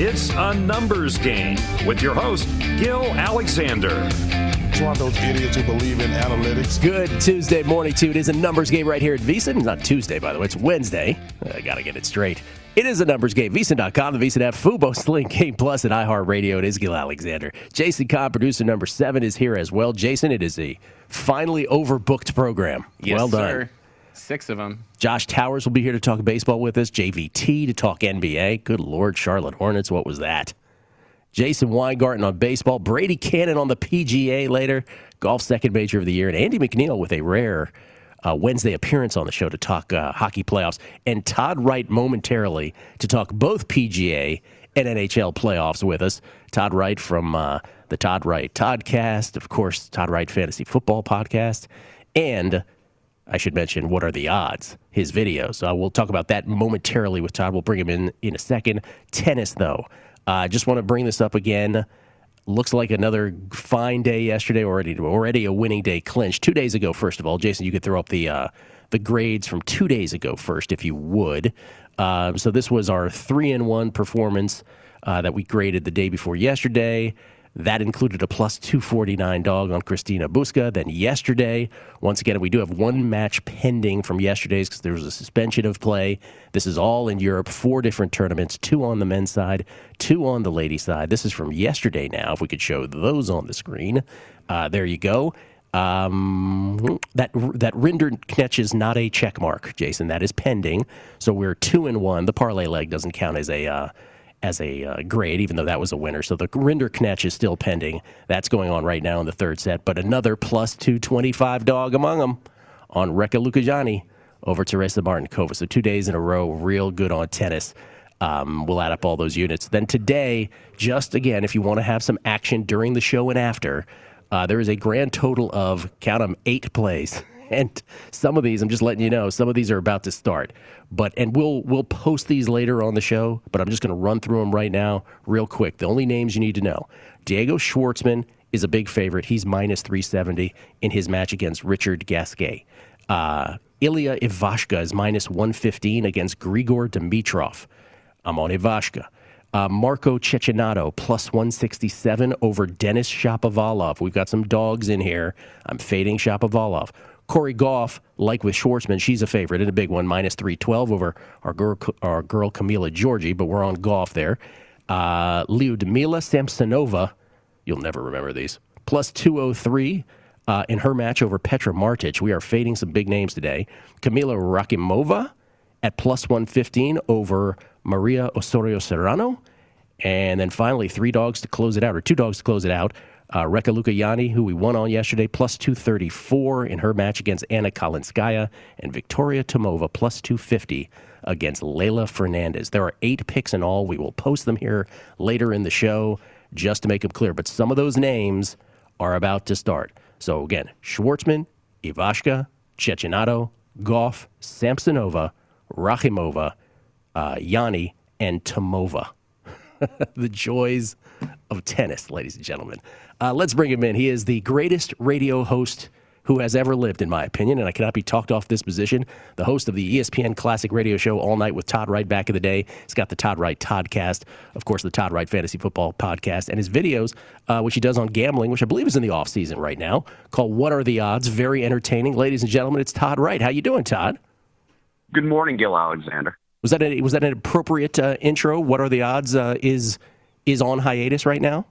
It's a numbers game with your host, Gill Alexander. It's one of those idiots who believe in analytics. Good Tuesday morning to you. It is a numbers game right here at VSiN. It's not Tuesday, by the way. It's Wednesday. I got to get it straight. It is a numbers game. VSiN.com, the VSiN app, Fubo, Sling, Game Plus, and iHeartRadio. It is Gill Alexander. Jason Cobb, producer number seven, is here as well. Jason, it is a finally overbooked program. Yes, well done. sir. Six of them. Josh Towers will be here to talk baseball with us. JVT to talk NBA. Good Lord, Charlotte Hornets. What was that? Jason Weingarten on baseball. Brady Kannon on the PGA later. Golf second major of the year. And Andy McNeil with a rare uh, Wednesday appearance on the show to talk uh, hockey playoffs. And Todd Wright momentarily to talk both PGA and NHL playoffs with us. Todd Wright from uh, the Todd Wright Toddcast, of course, Todd Wright Fantasy Football Podcast, and I should mention what are the odds, his video. So we'll talk about that momentarily with Todd. We'll bring him in in a second. Tennis, though. I uh, just want to bring this up again. Looks like another fine day yesterday already. Already a winning day clinched two days ago. First of all, Jason, you could throw up the uh, the grades from two days ago first, if you would. Um, so this was our three in one performance uh, that we graded the day before yesterday. That included a plus 249 dog on Cristina Bucsa. Then yesterday, once again, we do have one match pending from yesterday's because there was a suspension of play. This is all in Europe, four different tournaments, two on the men's side, two on the ladies' side. This is from yesterday now. If we could show those on the screen. Uh, there you go. Um, that that Rinder Knetch is not a check mark, Jason. That is pending. So we're two and one. The parlay leg doesn't count as a uh, as a uh, grade, even though that was a winner. So the Rinder Knetch is still pending. That's going on right now in the third set. But another plus 225 dog among them on Reka Luca Jani over Tereza Martincova. So two days in a row, real good on tennis. Um, we'll add up all those units. Then today, just again, if you want to have some action during the show and after, uh, there is a grand total of, count them, eight plays. And some of these, I'm just letting you know, some of these are about to start. But and we'll we'll post these later on the show. But I'm just going to run through them right now, real quick. The only names you need to know: Diego Schwartzman is a big favorite. He's minus 370 in his match against Richard Gasquet. Uh, Ilya Ivashka is minus 115 against Grigor Dimitrov. I'm on Ivashka. Uh, Marco Cecchinato plus 167 over Denis Shapovalov. We've got some dogs in here. I'm fading Shapovalov. Cori Gauff, like with Schwartzman, she's a favorite and a big one, minus 312 over our girl, our girl Camila Giorgi, but we're on Gauff there. Uh, Lyudmila Samsonova, you'll never remember these, plus 203 uh, in her match over Petra Martic. We are fading some big names today. Kamilla Rakhimova at plus 115 over Maria Osorio Serrano. And then finally, three dogs to close it out, or two dogs to close it out. Uh, Reka Luca Jani, who we won on yesterday, plus 234 in her match against Anna Kalinskaya, and Victoria Tomova, plus 250 against Leylah Fernandez. There are eight picks in all. We will post them here later in the show just to make them clear. But some of those names are about to start. So again, Schwartzman, Ivashka, Cecchinato, Gauff, Samsonova, Rakhimova, uh, Jani, and Tomova. the joys of tennis, ladies and gentlemen. Uh, let's bring him in. He is the greatest radio host who has ever lived, in my opinion, and I cannot be talked off this position. The host of the ESPN Classic Radio Show All Night with Todd Wright back in the day. He's got the Todd Wright Toddcast, of course, the Todd Wright Fantasy Football Podcast, and his videos, uh, which he does on gambling, which I believe is in the off season right now, called "What Are the Odds?" Very entertaining, ladies and gentlemen. It's Todd Wright. How you doing, Todd? Good morning, Gill Alexander. Was that a, was that an appropriate uh, intro? What are the odds? Uh, is is on hiatus right now?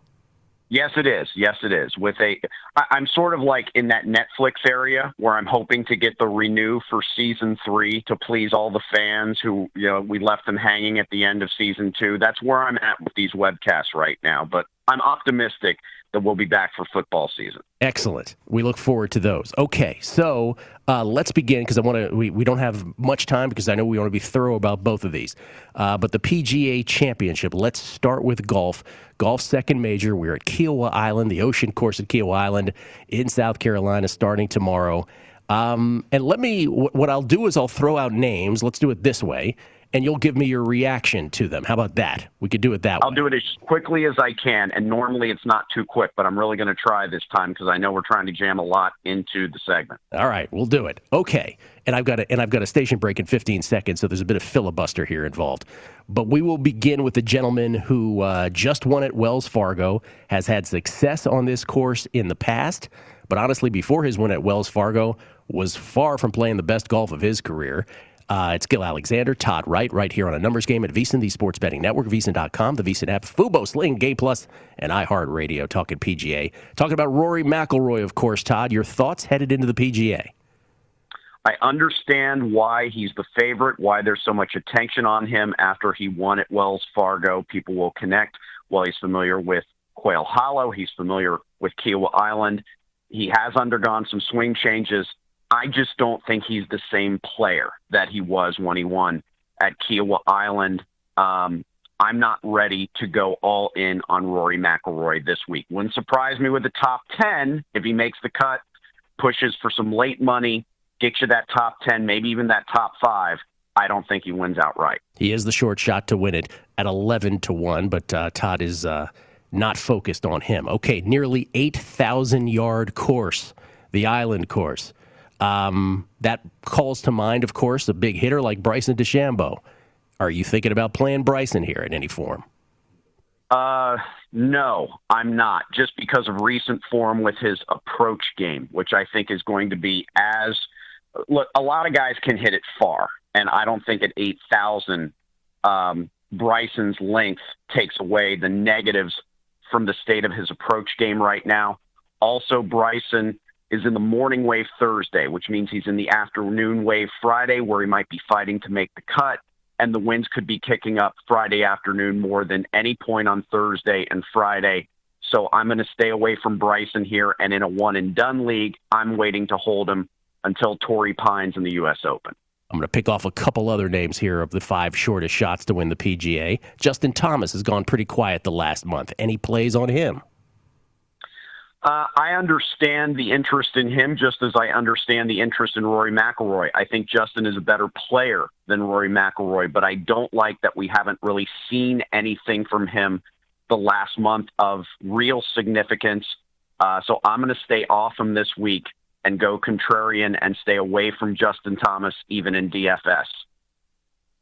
Yes, it is. Yes, it is. With a, I, I'm sort of like in that Netflix area where I'm hoping to get the renew for season three to please all the fans who, you know, we left them hanging at the end of season two. That's where I'm at with these webcasts right now. But I'm optimistic that we'll be back for football season. Excellent. We look forward to those. Okay, so uh, let's begin because I want to. We, we don't have much time because I know we want to be thorough about both of these. Uh, but the PGA Championship. Let's start with golf. Golf second major. We're at Kiawah Island, the ocean course at Kiawah Island in South Carolina, starting tomorrow. Um, and let me. What I'll do is I'll throw out names. Let's do it this way and you'll give me your reaction to them. How about that? We could do it that way. I'll do it as quickly as I can, and normally it's not too quick, but I'm really going to try this time because I know we're trying to jam a lot into the segment. All right, we'll do it. Okay, and I've got a, and I've got a station break in 15 seconds, so there's a bit of filibuster here involved. But we will begin with the gentleman who uh, just won at Wells Fargo, has had success on this course in the past, but honestly, before his win at Wells Fargo, was far from playing the best golf of his career. Uh, it's Gill Alexander, Todd Wright, right here on a numbers game at VSiN, the sports betting network, VSiN.com, the VSiN app, Fubo, Sling, Gay Plus, and iHeartRadio, talking PGA. Talking about Rory McIlroy, of course, Todd. Your thoughts headed into the PGA? I understand why he's the favorite, why there's so much attention on him after he won at Wells Fargo. People will connect. Well, he's familiar with Quail Hollow. He's familiar with Kiawah Island. He has undergone some swing changes. I just don't think he's the same player that he was when he won at Kiawah Island. Um, I'm not ready to go all in on Rory McIlroy this week. Wouldn't surprise me with the top 10 if he makes the cut, pushes for some late money, gets you that top 10, maybe even that top five. I don't think he wins outright. He is the short shot to win it at 11 to 1, but uh, Todd is uh, not focused on him. Okay, nearly 8,000 yard course, the island course. Um, that calls to mind, of course, a big hitter like Bryson DeChambeau. Are you thinking about playing Bryson here in any form? Uh, no, I'm not. Just because of recent form with his approach game, which I think is going to be as look. A lot of guys can hit it far, and I don't think at eight thousand, um, Bryson's length takes away the negatives from the state of his approach game right now. Also, Bryson is in the morning wave Thursday, which means he's in the afternoon wave Friday, where he might be fighting to make the cut. And the winds could be kicking up Friday afternoon more than any point on Thursday and Friday. So I'm going to stay away from Bryson here. And in a one and done league, I'm waiting to hold him until Torrey Pines in the U.S. Open. I'm going to pick off a couple other names here of the five shortest shots to win the PGA. Justin Thomas has gone pretty quiet the last month. Any plays on him? Uh, I understand the interest in him just as I understand the interest in Rory McIlroy. I think Justin is a better player than Rory McIlroy, but I don't like that we haven't really seen anything from him the last month of real significance. Uh, so I'm going to stay off him this week and go contrarian and stay away from Justin Thomas even in DFS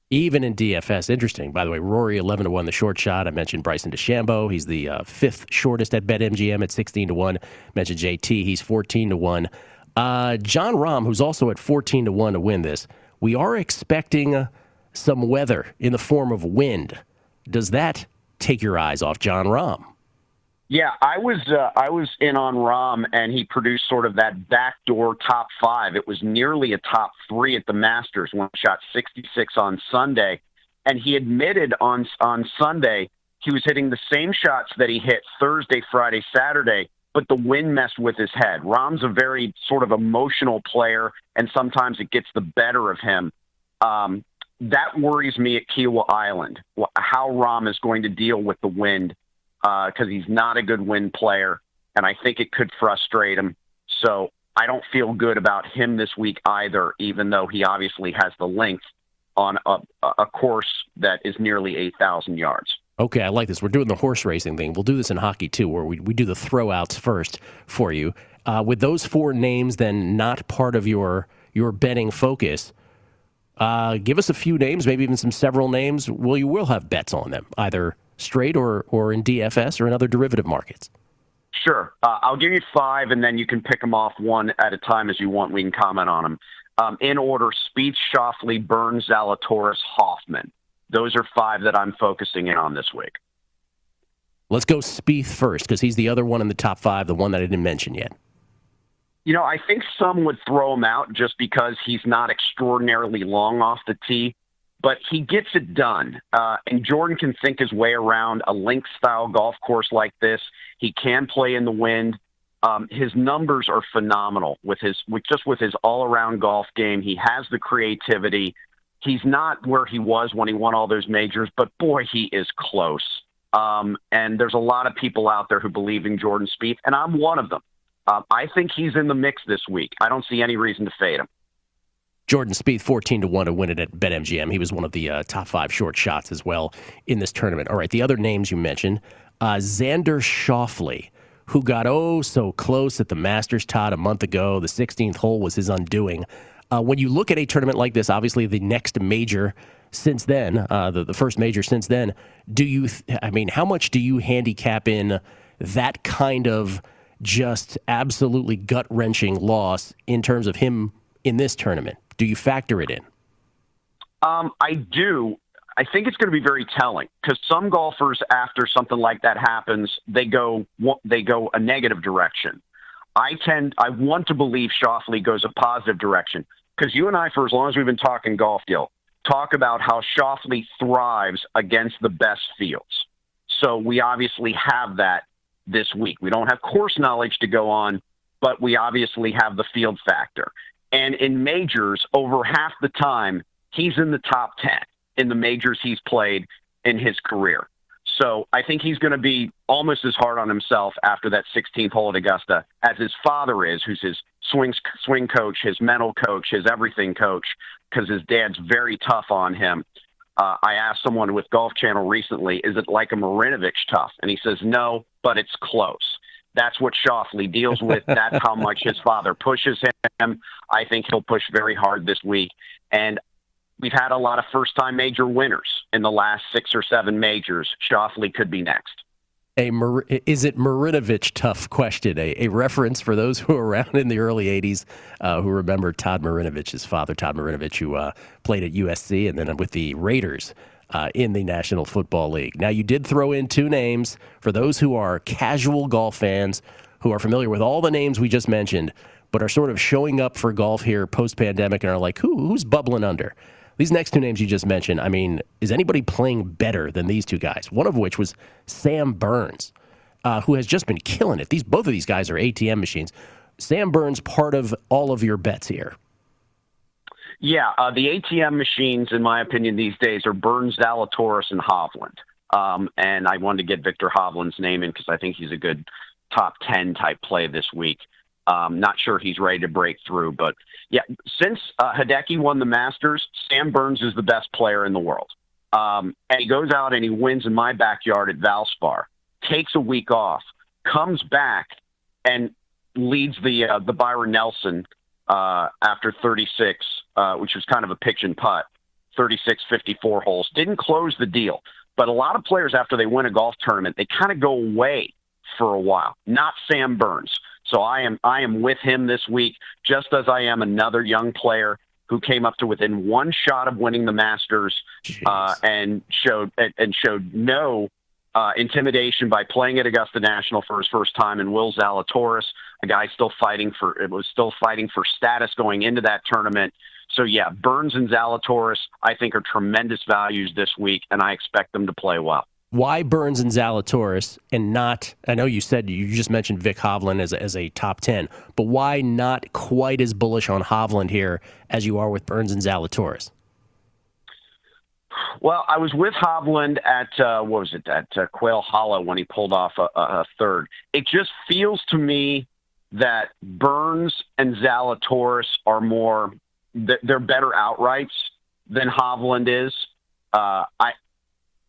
even in DFS. Interesting. By the way, Rory 11 to 1, the short shot. I mentioned Bryson DeChambeau. He's the uh, fifth shortest at BetMGM at 16 to 1. Mentioned JT. He's 14 to 1. Uh, Jon Rahm, who's also at 14 to 1 to win this. We are expecting uh, some weather in the form of wind. Does that take your eyes off Jon Rahm? Yeah, I was uh, I was in on Rahm, and he produced sort of that backdoor top five. It was nearly a top three at the Masters when he shot 66 on Sunday, and he admitted on on Sunday he was hitting the same shots that he hit Thursday, Friday, Saturday, but the wind messed with his head. Rahm's a very sort of emotional player, and sometimes it gets the better of him. Um, that worries me at Kiawah Island. How Rahm is going to deal with the wind because uh, he's not a good win player, and I think it could frustrate him. So I don't feel good about him this week either, even though he obviously has the length on a, a course that is nearly 8,000 yards. Okay, I like this. We're doing the horse racing thing. We'll do this in hockey too, where we, we do the throwouts first for you. Uh, with those four names, then not part of your your betting focus, uh, give us a few names, maybe even some several names. Well, you will have bets on them, either straight or, or in DFS or in other derivative markets? Sure. Uh, I'll give you five, and then you can pick them off one at a time as you want. We can comment on them. Um, in order, Spieth, Schauffele, Burns, Zalatoris, Hoffman. Those are five that I'm focusing in on this week. Let's go Spieth first, because he's the other one in the top five, the one that I didn't mention yet. You know, I think some would throw him out just because he's not extraordinarily long off the tee but he gets it done. Uh, and Jordan can think his way around a link style golf course like this. He can play in the wind. Um, his numbers are phenomenal with his with just with his all around golf game. He has the creativity. He's not where he was when he won all those majors, but boy, he is close. Um, and there's a lot of people out there who believe in Jordan Spieth, and I'm one of them. Uh, I think he's in the mix this week. I don't see any reason to fade him. Jordan Spieth, 14 to 1 to win it at BetMGM. He was one of the uh, top five short shots as well in this tournament. All right, the other names you mentioned uh, Xander Schauffele, who got oh so close at the Masters, Todd, a month ago. The 16th hole was his undoing. Uh, when you look at a tournament like this, obviously the next major since then, uh, the, the first major since then, do you, th- I mean, how much do you handicap in that kind of just absolutely gut wrenching loss in terms of him in this tournament? Do you factor it in? Um, I do. I think it's going to be very telling because some golfers, after something like that happens, they go they go a negative direction. I tend, I want to believe Schauffele goes a positive direction because you and I, for as long as we've been talking golf, deal, talk about how Schauffele thrives against the best fields. So we obviously have that this week. We don't have course knowledge to go on, but we obviously have the field factor. And in majors, over half the time, he's in the top 10 in the majors he's played in his career. So I think he's going to be almost as hard on himself after that 16th hole at Augusta as his father is, who's his swing swing coach, his mental coach, his everything coach, because his dad's very tough on him. Uh, I asked someone with Golf Channel recently, "Is it like a Marinovich tough?" And he says, "No, but it's close." That's what Schauffele deals with. That's how much his father pushes him. I think he'll push very hard this week. And we've had a lot of first time major winners in the last six or seven majors. Schauffele could be next. A is it Marinovich tough question? A, a reference for those who were around in the early '80s uh, who remember Todd Marinovich's father, Todd Marinovich, who uh, played at USC and then with the Raiders uh, in the National Football League. Now, you did throw in two names for those who are casual golf fans who are familiar with all the names we just mentioned, but are sort of showing up for golf here post pandemic and are like, Who, who's bubbling under? These next two names you just mentioned, I mean, is anybody playing better than these two guys? One of which was Sam Burns, uh, who has just been killing it. These both of these guys are ATM machines. Sam Burns, part of all of your bets here. Yeah, uh, the ATM machines, in my opinion, these days are Burns, Zalatoris, and Hovland. Um, and I wanted to get Viktor Hovland's name in because I think he's a good top 10 type play this week. Um, not sure he's ready to break through, but yeah, since uh, Hideki won the Masters, Sam Burns is the best player in the world. Um, and he goes out and he wins in my backyard at Valspar, takes a week off, comes back, and leads the uh, the Byron Nelson uh, after 36, uh, which was kind of a pitch and putt, 36, 54 holes. Didn't close the deal. But a lot of players, after they win a golf tournament, they kind of go away for a while. Not Sam Burns. So I am I am with him this week, just as I am another young player who came up to within one shot of winning the Masters uh, and showed and showed no uh, intimidation by playing at Augusta National for his first time, and Will Zalatoris, a guy still fighting for it was still fighting for status going into that tournament. So yeah, Burns and Zalatoris, I think, are tremendous values this week, and I expect them to play well. Why Burns and Zalatoris and not? I know you said you just mentioned Vic Hovland as a, as a top ten, but why not quite as bullish on Hovland here as you are with Burns and Zalatoris? Well, I was with Hovland at uh, what was it at uh, Quail Hollow when he pulled off a, a third. It just feels to me that Burns and Zalatoris are more they're better outrights than Hovland is. Uh, I,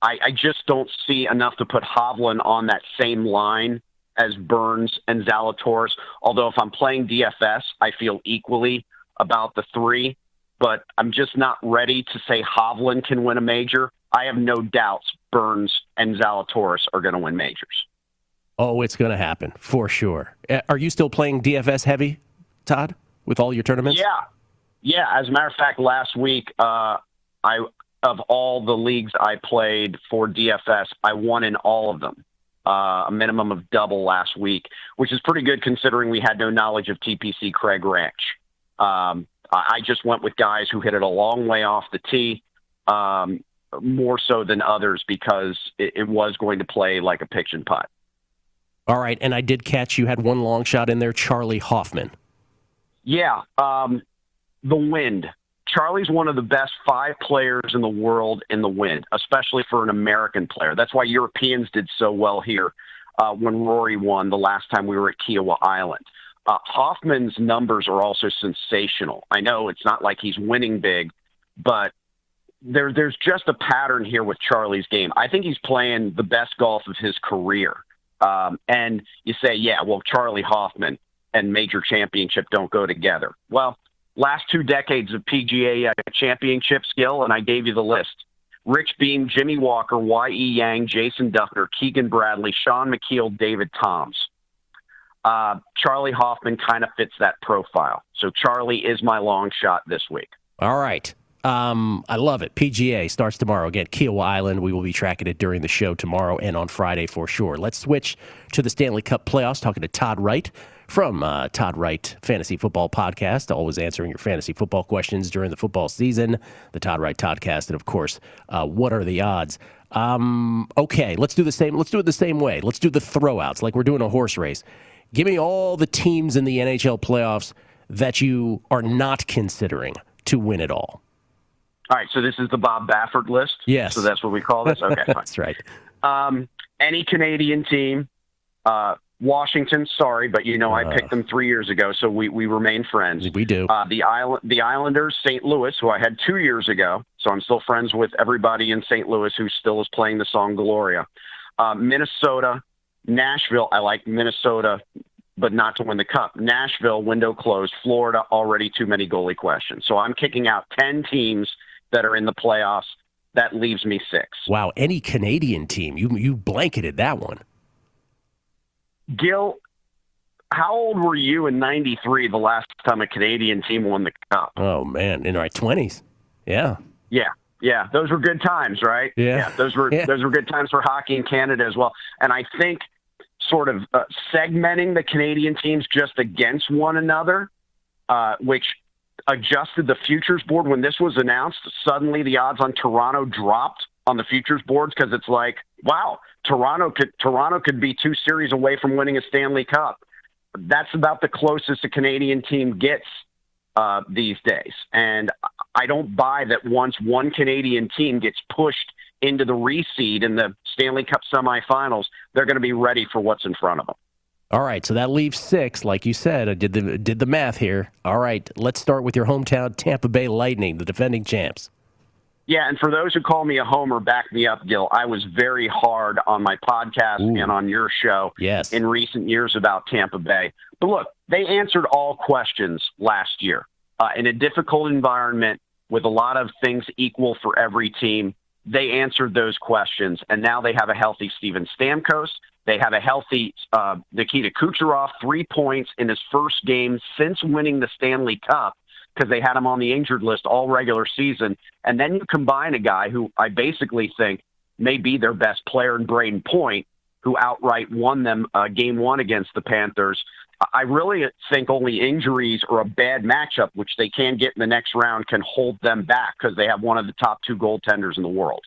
I I just don't see enough to put Hovland on that same line as Burns and Zalatoris. Although if I'm playing DFS, I feel equally about the three but I'm just not ready to say Hovland can win a major. I have no doubts Burns and Zalatoris are going to win majors. Oh, it's going to happen for sure. Are you still playing DFS heavy, Todd, with all your tournaments? Yeah, yeah. As a matter of fact, last week, uh, I of all the leagues I played for DFS, I won in all of them. Uh, a minimum of double last week, which is pretty good considering we had no knowledge of TPC Craig Ranch. Um, I just went with guys who hit it a long way off the tee, um, more so than others because it, it, was going to play like a pitch and putt. All right, and I did catch you had one long shot in there, Charley Hoffman. Yeah, um, the wind. Charley's one of the best five players in the world in the wind, especially for an American player. That's why Europeans did so well here uh, when Rory won the last time we were at Kiawah Island. Uh, Hoffman's numbers are also sensational. I know it's not like he's winning big, but there, there's just a pattern here with Charley's game. I think he's playing the best golf of his career. Um, and you say, yeah, well, Charley Hoffman and major championship don't go together. Well, last two decades of PGA uh, championship skill, and I gave you the list. Rich Beem, Jimmy Walker, Y.E. Yang, Jason Dufner, Keegan Bradley, Shaun Micheel, David Toms uh, Charley Hoffman kind of fits that profile. So Charley is my long shot this week. All right. Um, I love it. PGA starts tomorrow. Again, Kiawah Island. We will be tracking it during the show tomorrow and on Friday for sure. Let's switch to the Stanley Cup playoffs, talking to Todd Wright from uh, Todd Wright Fantasy Football Podcast, always answering your fantasy football questions during the football season. The Todd Wright Toddcast, and of course, uh, what are the odds? Um, okay, let's do the same. Let's do it the same way. Let's do the throwouts, like we're doing a horse race. Give me all the teams in the NHL playoffs that you are not considering to win it all. All right, so this is the Bob Baffert list. Yes. So that's what we call this. Okay, that's right. Um, any Canadian team, uh, Washington. Sorry, but you know uh, I picked them three years ago, so we, we remain friends. We do. Uh, the island, the Islanders, St. Louis, who I had two years ago, so I'm still friends with everybody in St. Louis who still is playing the song Gloria. Uh, Minnesota, Nashville, I like Minnesota, but not to win the cup. Nashville, window closed. Florida, already too many goalie questions. So I'm kicking out 10 teams that are in the playoffs. That leaves me six. Wow, any Canadian team. You, you blanketed that one. Gill, how old were you in 93 the last time a Canadian team won the cup? Oh, man, in our 20s. Yeah. Yeah. Yeah, those were good times, right? Yeah, yeah those were yeah. those were good times for hockey in Canada as well. And I think sort of uh, segmenting the Canadian teams just against one another, uh, which adjusted the futures board when this was announced. Suddenly, the odds on Toronto dropped on the futures boards because it's like, wow, Toronto could Toronto could be two series away from winning a Stanley Cup. That's about the closest a Canadian team gets uh, these days, and I don't buy that once one Canadian team gets pushed into the reseed in the Stanley Cup semifinals, they're going to be ready for what's in front of them. All right, so that leaves six, like you said. I did the did the math here. All right, let's start with your hometown Tampa Bay Lightning, the defending champs. Yeah, and for those who call me a homer, back me up, Gill. I was very hard on my podcast Ooh. and on your show yes. in recent years about Tampa Bay. But look, they answered all questions last year uh, in a difficult environment with a lot of things equal for every team they answered those questions, and now they have a healthy Steven Stamkos. They have a healthy uh, Nikita Kucherov, three points in his first game since winning the Stanley Cup because they had him on the injured list all regular season. And then you combine a guy who I basically think may be their best player in Brayden Point, who outright won them uh, game one against the Panthers. I really think only injuries or a bad matchup, which they can get in the next round, can hold them back because they have one of the top two goaltenders in the world.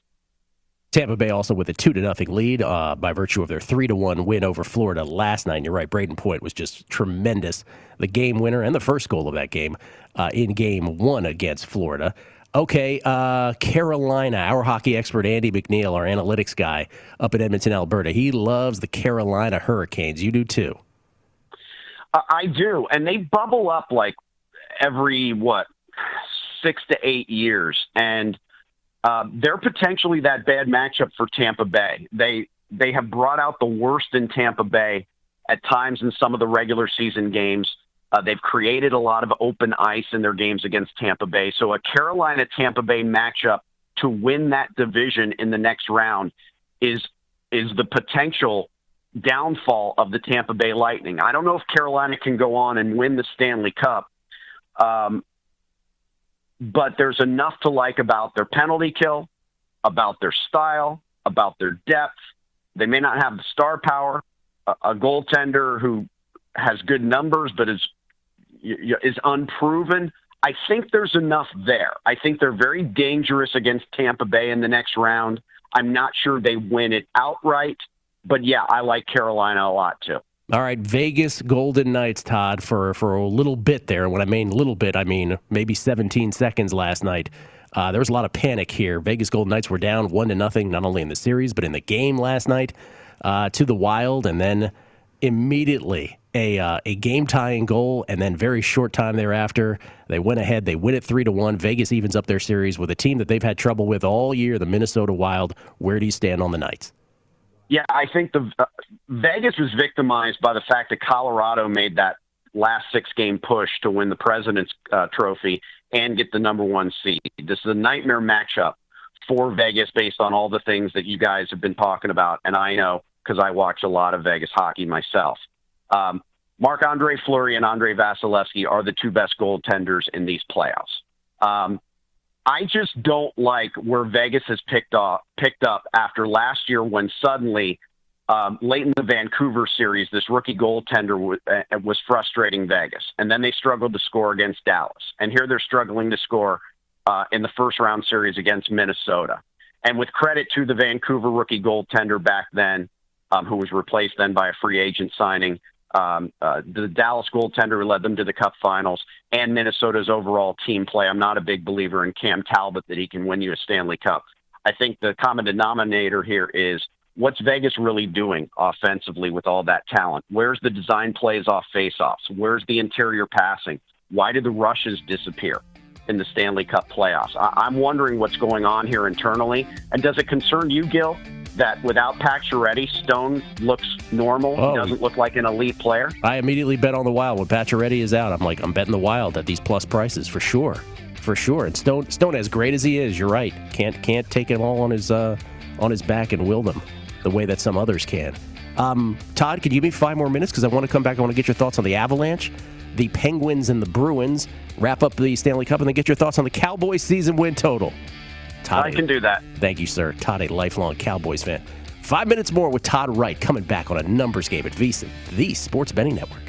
Tampa Bay also with a two to nothing lead uh, by virtue of their three to one win over Florida last night. And you're right, Brayden Point was just tremendous. The game winner and the first goal of that game uh, in game one against Florida. Okay, uh, Carolina, our hockey expert Andy McNeil, our analytics guy up in Edmonton, Alberta. He loves the Carolina Hurricanes. You do too. I do, and they bubble up like every what six to eight years, and uh, they're potentially that bad matchup for Tampa Bay. They they have brought out the worst in Tampa Bay at times in some of the regular season games. Uh, they've created a lot of open ice in their games against Tampa Bay. So a Carolina Tampa Bay matchup to win that division in the next round is is the potential downfall of the Tampa Bay Lightning. I don't know if Carolina can go on and win the Stanley Cup. Um, but there's enough to like about their penalty kill, about their style, about their depth. They may not have the star power, a, a goaltender who has good numbers but is is unproven. I think there's enough there. I think they're very dangerous against Tampa Bay in the next round. I'm not sure they win it outright, but yeah, I like Carolina a lot too. All right, Vegas Golden Knights, Todd, for for a little bit there. When I mean little bit, I mean maybe 17 seconds last night. Uh, there was a lot of panic here. Vegas Golden Knights were down one to nothing, not only in the series but in the game last night uh, to the Wild, and then immediately a uh, a game tying goal, and then very short time thereafter, they went ahead. They win it three to one. Vegas evens up their series with a team that they've had trouble with all year, the Minnesota Wild. Where do you stand on the Knights? Yeah, I think the uh, Vegas was victimized by the fact that Colorado made that last six game push to win the President's uh, Trophy and get the number one seed. This is a nightmare matchup for Vegas based on all the things that you guys have been talking about, and I know because I watch a lot of Vegas hockey myself. Um, Marc Andre Fleury and Andrei Vasilevskiy are the two best goaltenders in these playoffs. Um, I just don't like where Vegas has picked up picked up after last year when suddenly um, late in the Vancouver series, this rookie goaltender w- uh, was frustrating Vegas, and then they struggled to score against Dallas, and here they're struggling to score uh, in the first round series against Minnesota. And with credit to the Vancouver rookie goaltender back then, um, who was replaced then by a free agent signing, um, uh, the Dallas goaltender who led them to the Cup Finals, and Minnesota's overall team play. I'm not a big believer in Cam Talbot that he can win you a Stanley Cup. I think the common denominator here is what's Vegas really doing offensively with all that talent? Where's the design plays off faceoffs? Where's the interior passing? Why did the rushes disappear in the Stanley Cup playoffs? I- I'm wondering what's going on here internally. And does it concern you, Gill, that without Pacioretty, Stone looks normal. Oh. He doesn't look like an elite player. I immediately bet on the Wild when Pacioretty is out. I'm like, I'm betting the Wild at these plus prices for sure, for sure. And Stone, Stone, as great as he is, you're right. Can't can't take it all on his uh, on his back and will them the way that some others can. Um, Todd, could you give me five more minutes because I want to come back. I want to get your thoughts on the Avalanche, the Penguins, and the Bruins. Wrap up the Stanley Cup and then get your thoughts on the Cowboys season win total. Todd, I can do that. Thank you, sir. Todd, a lifelong Cowboys fan. Five minutes more with Todd Wright coming back on a numbers game at VSiN, the Sports Betting Network.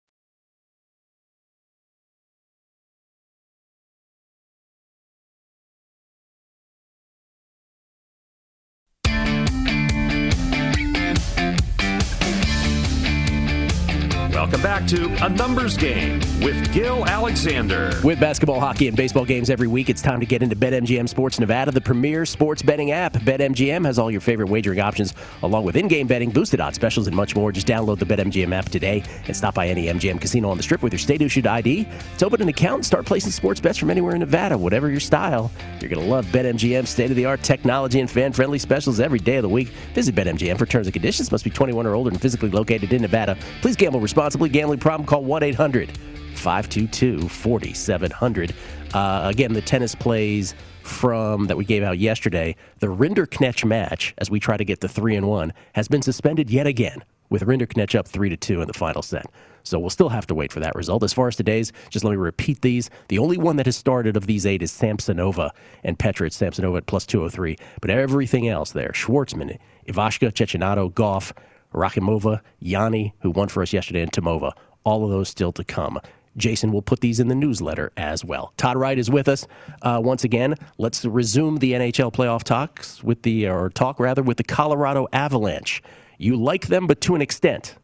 Welcome back to A Numbers Game with Gill Alexander. With basketball, hockey, and baseball games every week, it's time to get into BetMGM Sports Nevada, the premier sports betting app. BetMGM has all your favorite wagering options, along with in game betting, boosted odds specials, and much more. Just download the BetMGM app today and stop by any MGM casino on the strip with your state issued ID. To open an account and start placing sports bets from anywhere in Nevada, whatever your style. You're going to love BetMGM state of the art technology and fan friendly specials every day of the week. Visit BetMGM for terms and conditions. Must be 21 or older and physically located in Nevada. Please gamble responsibly gambling problem, call 1 800 522 4700. Uh, again, the tennis plays from that we gave out yesterday, the Rinderknech match, as we try to get the three and one, has been suspended yet again, with Rinderknech up three to two in the final set. So we'll still have to wait for that result. As far as today's, just let me repeat these. The only one that has started of these eight is Samsonova and Petra. Samsonova at plus 203. But everything else there Schwartzman, Ivashka, Cecchinato, Gauff, Rakhimova, Jani, who won for us yesterday, and Tomova. All of those still to come. Jason will put these in the newsletter as well. Todd Wright is with us uh, once again. Let's resume the NHL playoff talks with the, or talk rather, with the Colorado Avalanche. You like them, but to an extent.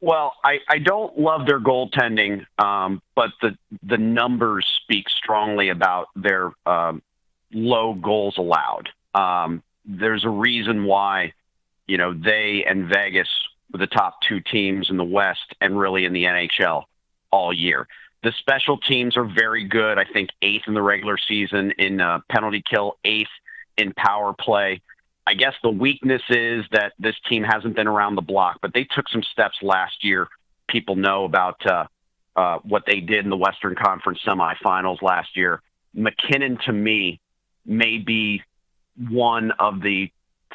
Well, I, I don't love their goaltending, um, but the the numbers speak strongly about their um, low goals allowed. Um, there's a reason why you know, they and Vegas were the top two teams in the West and really in the NHL all year. The special teams are very good. I think eighth in the regular season in uh, penalty kill, eighth in power play. I guess the weakness is that this team hasn't been around the block, but they took some steps last year. People know about uh, uh, what they did in the Western Conference semifinals last year. MacKinnon, to me, may be one of the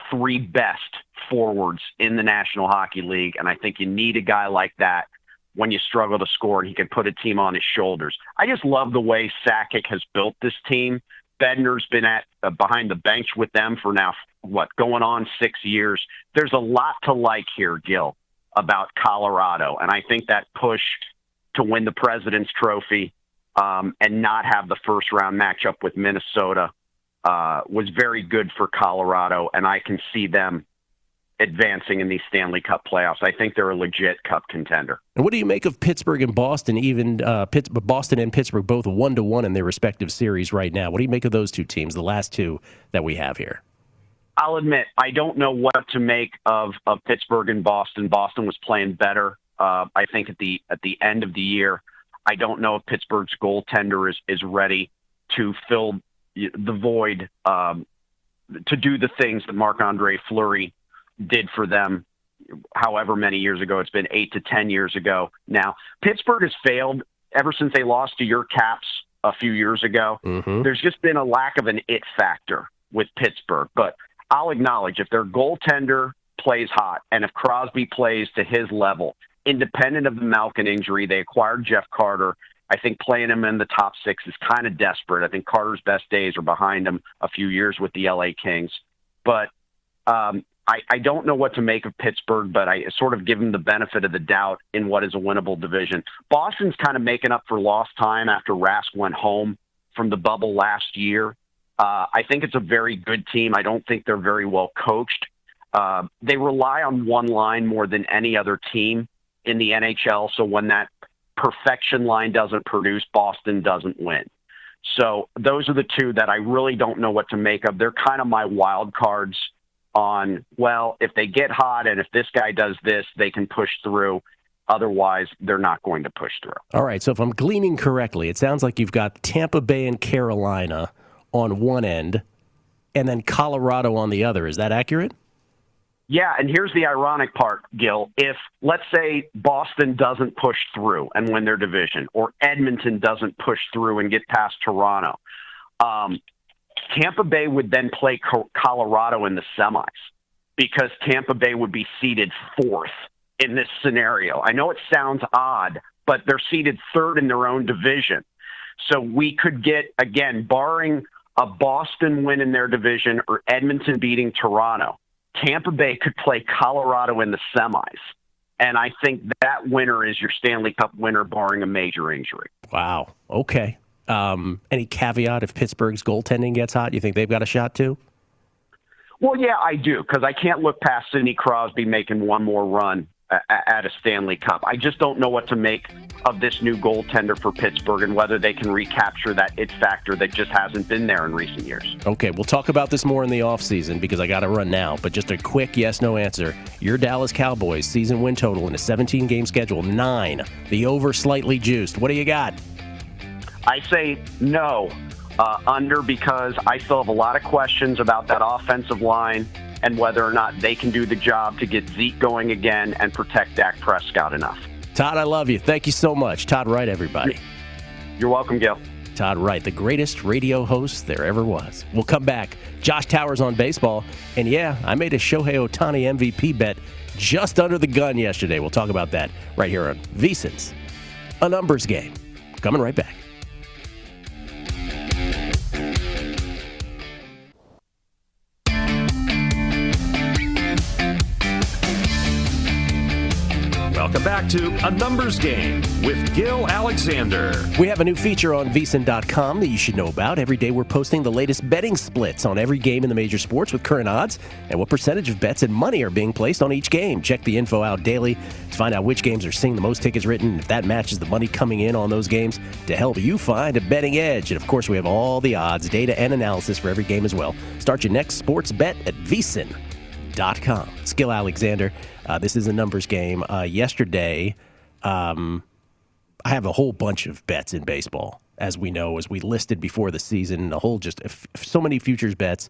three best forwards in the National Hockey League, and I think you need a guy like that when you struggle to score, and he can put a team on his shoulders. I just love the way Sakic has built this team. Bednar's been at uh, behind the bench with them for now what going on six years. There's a lot to like here, Gill, about Colorado, and I think that push to win the President's Trophy um, and not have the first round matchup with Minnesota uh, was very good for Colorado, and I can see them advancing in these Stanley Cup playoffs. I think they're a legit Cup contender. And what do you make of Pittsburgh and Boston? Even uh, Boston and Pittsburgh both one to one in their respective series right now. What do you make of those two teams, the last two that we have here? I'll admit I don't know what to make of of Pittsburgh and Boston. Boston was playing better, uh, I think, at the at the end of the year. I don't know if Pittsburgh's goaltender is is ready to fill the void, um, to do the things that Marc Andre Fleury did for them however many years ago. It's been eight to 10 years ago now. Pittsburgh has failed ever since they lost to your Caps a few years ago. Mm-hmm. There's just been a lack of an it factor with Pittsburgh. But I'll acknowledge if their goaltender plays hot and if Crosby plays to his level, independent of the Malkin injury, they acquired Jeff Carter. I think playing him in the top six is kind of desperate. I think Carter's best days are behind him a few years with the LA Kings. But um, I, I don't know what to make of Pittsburgh, but I sort of give them the benefit of the doubt in what is a winnable division. Boston's kind of making up for lost time after Rask went home from the bubble last year. Uh, I think it's a very good team. I don't think they're very well coached. Uh, they rely on one line more than any other team in the NHL. So when that perfection line doesn't produce, Boston doesn't win. So those are the two that I really don't know what to make of. They're kind of my wild cards on, well, if they get hot and if this guy does this, they can push through. Otherwise, they're not going to push through. All right. So if I'm gleaning correctly, it sounds like you've got Tampa Bay and Carolina on one end and then Colorado on the other. Is that accurate? Yeah, and here's the ironic part, Gill. If, let's say, Boston doesn't push through and win their division, or Edmonton doesn't push through and get past Toronto, um, Tampa Bay would then play Colorado in the semis because Tampa Bay would be seeded fourth in this scenario. I know it sounds odd, but they're seeded third in their own division. So we could get, again, barring a Boston win in their division or Edmonton beating Toronto, Tampa Bay could play Colorado in the semis. And I think that winner is your Stanley Cup winner, barring a major injury. Wow. Okay. Um, any caveat if Pittsburgh's goaltending gets hot? You think they've got a shot too? Well, yeah, I do because I can't look past Sidney Crosby making one more run at a Stanley Cup. I just don't know what to make of this new goaltender for Pittsburgh and whether they can recapture that it factor that just hasn't been there in recent years. Okay, we'll talk about this more in the offseason because I got to run now. But just a quick yes no answer. Your Dallas Cowboys season win total in a 17 game schedule, nine. The over slightly juiced. What do you got? I say no uh, under because I still have a lot of questions about that offensive line and whether or not they can do the job to get Zeke going again and protect Dak Prescott enough. Todd, I love you. Thank you so much. Todd Wright, everybody. You're welcome, Gill. Todd Wright, the greatest radio host there ever was. We'll come back. Josh Towers on baseball. And yeah, I made a Shohei Ohtani MVP bet just under the gun yesterday. We'll talk about that right here on VSIN's A Numbers Game. Coming right back. Welcome back to A Numbers Game with Gill Alexander. We have a new feature on VSIN.com that you should know about. Every day we're posting the latest betting splits on every game in the major sports with current odds and what percentage of bets and money are being placed on each game. Check the info out daily to find out which games are seeing the most tickets written, if that matches the money coming in on those games to help you find a betting edge. And of course, we have all the odds, data, and analysis for every game as well. Start your next sports bet at VSIN.com. Skill Alexander. Uh, this is a numbers game. Uh, yesterday, um, I have a whole bunch of bets in baseball, as we know, as we listed before the season. A whole just f- so many futures bets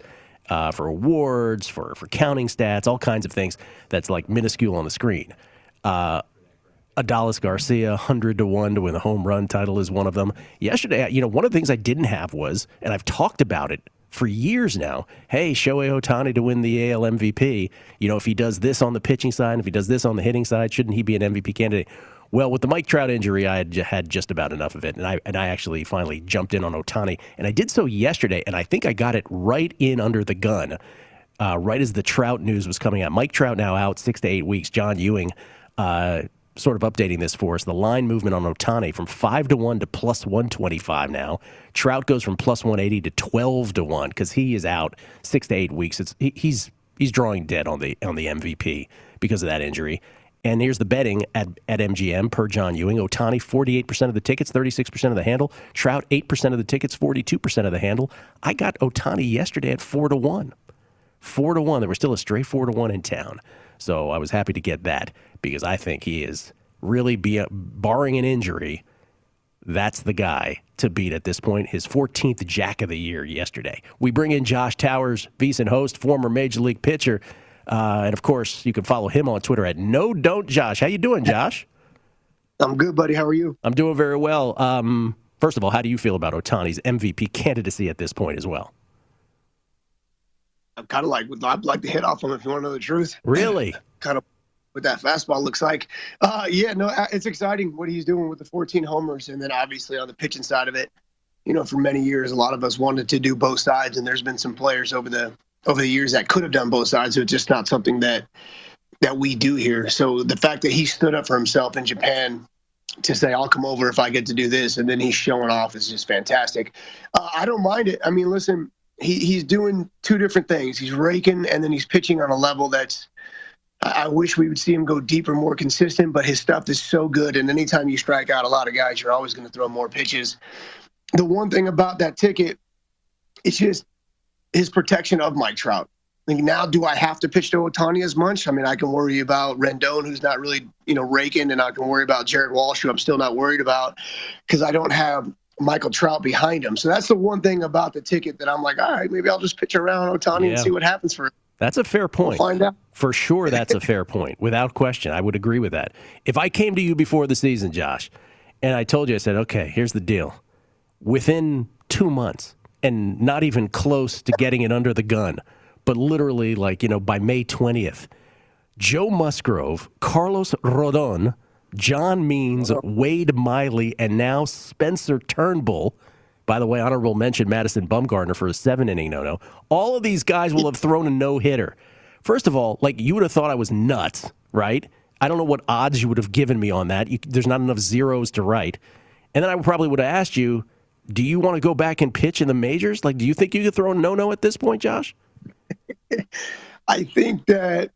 uh, for awards, for for counting stats, all kinds of things. That's like minuscule on the screen. Uh, Adolis Garcia, hundred to one to win the home run title, is one of them. Yesterday, you know, one of the things I didn't have was, and I've talked about it for years now. Hey, Shohei Ohtani to win the AL MVP. You know, if he does this on the pitching side, if he does this on the hitting side, shouldn't he be an MVP candidate? Well, with the Mike Trout injury, I had just about enough of it, and I and I actually finally jumped in on Ohtani, and I did so yesterday, and I think I got it right in under the gun, uh, right as the Trout news was coming out. Mike Trout now out six to eight weeks. John Ewing. Uh, sort of updating this for us. The line movement on Ohtani from five to one to plus one twenty five now. Trout goes from plus one eighty to twelve to one because he is out six to eight weeks. It's he, he's he's drawing dead on the on the MVP because of that injury. And here's the betting at, at MGM per John Ewing. Ohtani, 48% of the tickets, 36% of the handle. Trout, 8% of the tickets, 42% of the handle. I got Ohtani yesterday at 4 to 1. 4 to 1. There was still a stray 4 to 1 in town. So I was happy to get that because I think he is really, be, barring an injury, That's the guy to beat at this point. His 14th Jack of the Year yesterday. We bring in Josh Towers, VSiN host, former Major League pitcher. Uh, and of course, you can follow him on Twitter at No Don't Josh. How you doing, Josh? I'm good, buddy. How are you? I'm doing very well. Um, first of all, how do you feel about Ohtani's MVP candidacy at this point as well? I'm kind of like, I'd like to hit off him if you want to know the truth. Really? kind of what that fastball looks like. Uh, yeah, no, it's exciting what he's doing with the 14 homers, and then obviously on the pitching side of it, you know, for many years, a lot of us wanted to do both sides, and there's been some players over the over the years that could have done both sides. So it's just not something that that we do here. So the fact that he stood up for himself in Japan to say I'll come over if I get to do this, and then he's showing off is just fantastic. Uh, I don't mind it. I mean, listen, he, he's doing two different things. He's raking, and then he's pitching on a level that's. I wish we would see him go deeper, more consistent, but his stuff is so good. And anytime you strike out a lot of guys, you're always going to throw more pitches. The one thing about that ticket, it's just his protection of Mike Trout. Like now, do I have to pitch to Ohtani as much? I mean, I can worry about Rendon, who's not really, you know, raking, and I can worry about Jared Walsh, who I'm still not worried about because I don't have Michael Trout behind him. So that's the one thing about the ticket that I'm like, all right, maybe I'll just pitch around Ohtani Yeah. and see what happens for him. That's a fair point. We'll find out. For sure, that's a fair point, without question. I would agree with that. If I came to you before the season, Josh, and I told you, I said, okay, here's the deal. Within two months, and not even close to getting it under the gun, but literally, like, you know, by May 20th, Joe Musgrove, Carlos Rodon, John Means, uh-huh. Wade Miley, and now Spencer Turnbull. By the way, honorable mention Madison Bumgarner for a seven inning no no. All of these guys will have thrown a no hitter. First of all, like you would have thought I was nuts, right? I don't know what odds you would have given me on that. You, there's not enough zeros to write. And then I probably would have asked you, do you want to go back and pitch in the majors? Like, do you think you could throw a no no at this point, Josh? I think that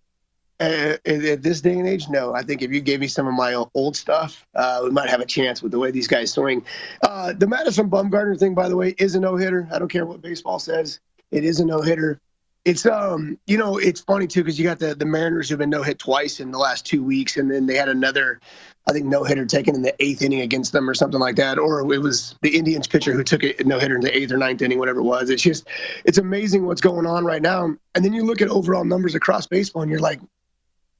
at at this day and age, no. I think if you gave me some of my old stuff, uh, we might have a chance with the way these guys swing. Uh, the Madison Bumgarner thing, by the way, is a no hitter. I don't care what baseball says; it is a no hitter. It's um, you know, it's funny too because you got the the Mariners who've been no hit twice in the last two weeks, and then they had another, I think, no hitter taken in the eighth inning against them or something like that, or it was the Indians pitcher who took a no hitter in the eighth or ninth inning, whatever it was. It's just, it's amazing what's going on right now. And then you look at overall numbers across baseball, and you're like,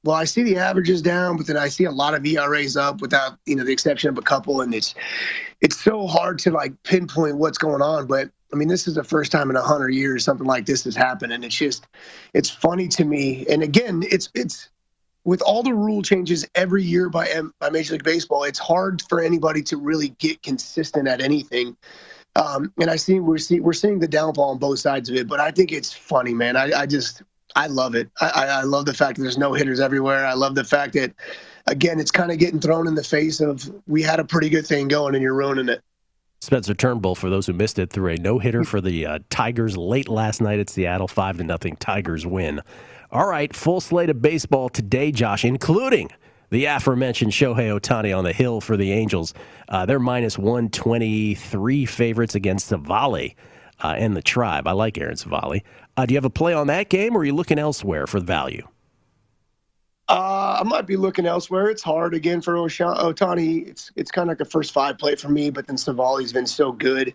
well, I see the averages down, but then I see a lot of ERAs up without, you know, the exception of a couple, and it's it's so hard to like pinpoint what's going on. But I mean, this is the first time in a hundred years something like this has happened, and it's just it's funny to me. And again, it's it's with all the rule changes every year by M- by Major League Baseball, it's hard for anybody to really get consistent at anything. Um, and I see we're see we're seeing the downfall on both sides of it, but I think it's funny, man. I, I just I love it. I, I love the fact that there's no hitters everywhere. I love the fact that again, it's kind of getting thrown in the face of we had a pretty good thing going and you're ruining it. Spencer Turnbull, for those who missed it, threw a no hitter for the uh, Tigers late last night at Seattle, five to nothing. Tigers win. All right, full slate of baseball today, Josh, including the aforementioned Shohei Ohtani on the hill for the Angels. Uh, they're minus one twenty three favorites against Civale uh, and the Tribe. I like Aaron Civale. Uh, do you have a play on that game, or are you looking elsewhere for the value? Uh, I might be looking elsewhere. It's hard again for Ohtani. It's it's kind of like a first five play for me, but then Civale's been so good,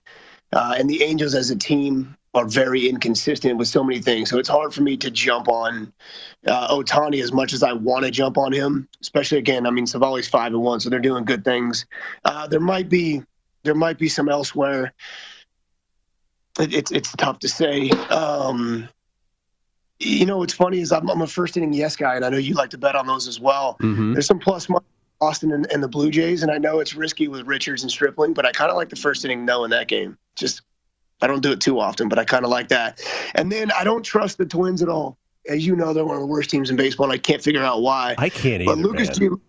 uh, and the Angels as a team are very inconsistent with so many things. So it's hard for me to jump on uh, Ohtani as much as I want to jump on him. Especially again, I mean Civale's five and one, so they're doing good things. Uh, there might be there might be some elsewhere. It, it's it's tough to say. Um, you know, what's funny is I'm, I'm a first inning yes guy, and I know you like to bet on those as well. Mm-hmm. There's some plus money Boston and, and the Blue Jays, and I know it's risky with Richards and Stripling, but I kind of like the first inning no in that game. Just I don't do it too often, but I kind of like that. And then I don't trust the Twins at all. As you know, they're one of the worst teams in baseball, and I can't figure out why. I can't But either, Lucas man. Giol-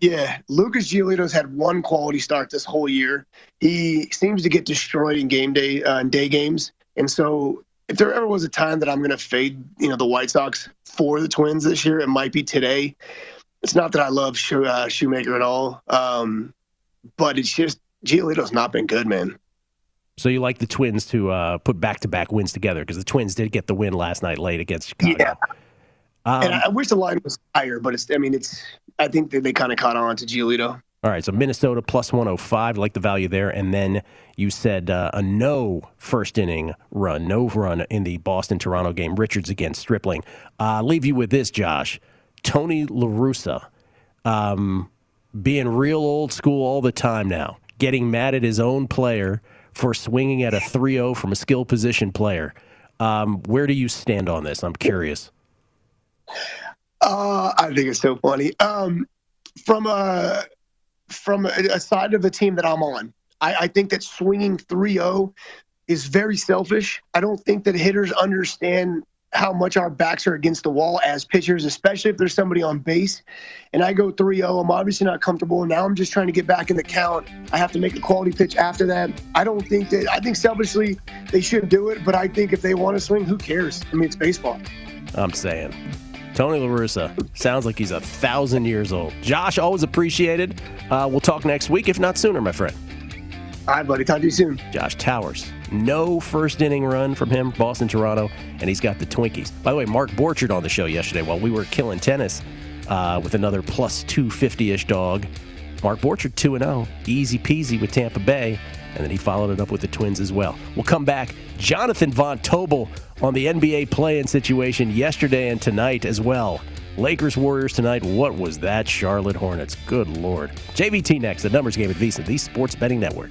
yeah, Lucas Giolito's had one quality start this whole year. He seems to get destroyed in game day uh, in day games, and so if there ever was a time that I'm going to fade, you know, the White Sox for the Twins this year, it might be today. It's not that I love uh, Shoemaker at all, um, but it's just Giolito's not been good, man. So you like the Twins to uh, put back-to-back wins together because the Twins did get the win last night late against Chicago. Yeah. Um, and I wish the line was higher, but it's. I mean, it's. I think that they kind of caught on to Giolito. All right, so Minnesota plus 105, like the value there. And then you said uh, a no first inning run, no run in the Boston Toronto game. Richards against Stripling. Uh, leave you with this, Josh. Tony La Russa, um, being real old school all the time now, getting mad at his own player for swinging at a 3 0 from a skill position player. Um, where do you stand on this? I'm curious. Uh, I think it's so funny. Um, from a from a, a, side of the team that I'm on, I, I think that swinging 3-0 is very selfish. I don't think that hitters understand how much our backs are against the wall as pitchers, especially if there's somebody on base. And I go 3 0. I'm obviously not comfortable. Now I'm just trying to get back in the count. I have to make a quality pitch after that. I don't think that, I think selfishly they shouldn't do it. But I think if they want to swing, who cares? I mean, it's baseball. I'm saying. Tony La Russa sounds like he's a thousand years old. Josh, always appreciated. Uh, we'll talk next week, if not sooner, my friend. All right, buddy. Talk to you soon. Josh Towers. No first inning run from him, Boston, Toronto, and he's got the Twinkies. By the way, Mark Borchard on the show yesterday while we were killing tennis uh, with another plus 250 ish dog. Mark Borchard 2 0, easy peasy with Tampa Bay, and then he followed it up with the Twins as well. We'll come back. Jonathan Von Tobel on the NBA play in situation yesterday and tonight as well. Lakers Warriors tonight. What was that? Charlotte Hornets. Good Lord. JVT next, the numbers game at VSiN, the Sports Betting Network.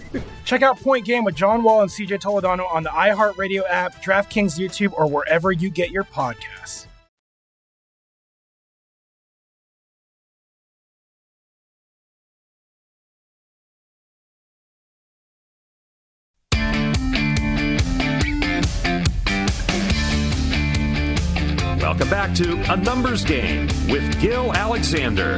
Check out Point Game with John Wall and CJ Toledano on the iHeartRadio app, DraftKings YouTube, or wherever you get your podcasts. Welcome back to A Numbers Game with Gill Alexander.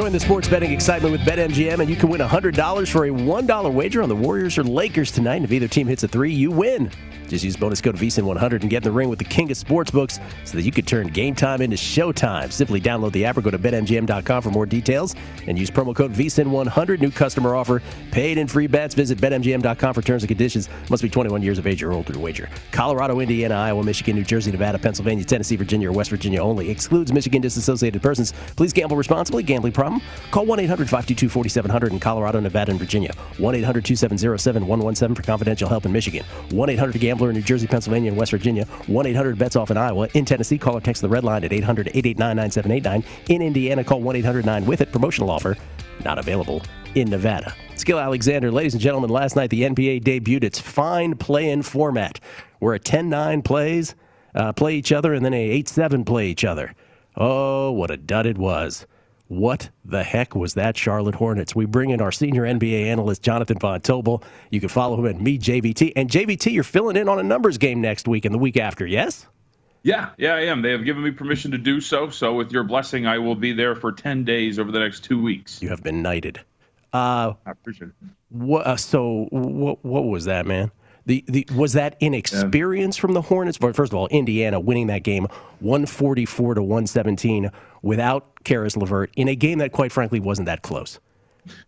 Join the sports betting excitement with BetMGM, and you can win $100 for a $1 wager on the Warriors or Lakers tonight. If either team hits a three, you win. Just use bonus code VSIN100 and get in the ring with the king of sportsbooks so that you can turn game time into showtime. Simply download the app or go to betmgm.com for more details and use promo code VSIN100. New customer offer. Paid in free bets. Visit betmgm.com for terms and conditions. Must be 21 years of age or older to wager. Colorado, Indiana, Iowa, Michigan, New Jersey, Nevada, Pennsylvania, Tennessee, Virginia, or West Virginia only. Excludes Michigan disassociated persons. Please gamble responsibly. Gambling problem? Call 1-800-522-4700 in Colorado, Nevada, and Virginia. 1-800-270-7117 for confidential help in Michigan. 1-800-GAMBLER in New Jersey, Pennsylvania, and West Virginia. 1-800-BETS-OFF in Iowa. In Tennessee, call or text the red line at 800-889-9789. In Indiana, call 1-800-9-WITH-IT. Promotional offer not available in Nevada. Skill Alexander, ladies and gentlemen, last night the NBA debuted its fine play-in format where a 10-9 plays uh, play each other and then a 8-7 play each other. Oh, what a dud it was. What the heck was that Charlotte Hornets? We bring in our senior NBA analyst, Jonathan Von Tobel. You can follow him at me, JVT. And JVT, you're filling in on a numbers game next week and the week after, yes? Yeah, yeah, I am. They have given me permission to do so. So, with your blessing, I will be there for 10 days over the next two weeks. You have been knighted. Uh, I appreciate it. What, uh, so, what, what was that, man? The, the was that inexperience yeah. from the Hornets? First of all, Indiana winning that game 144 to 117 without Caris LeVert in a game that, quite frankly, wasn't that close.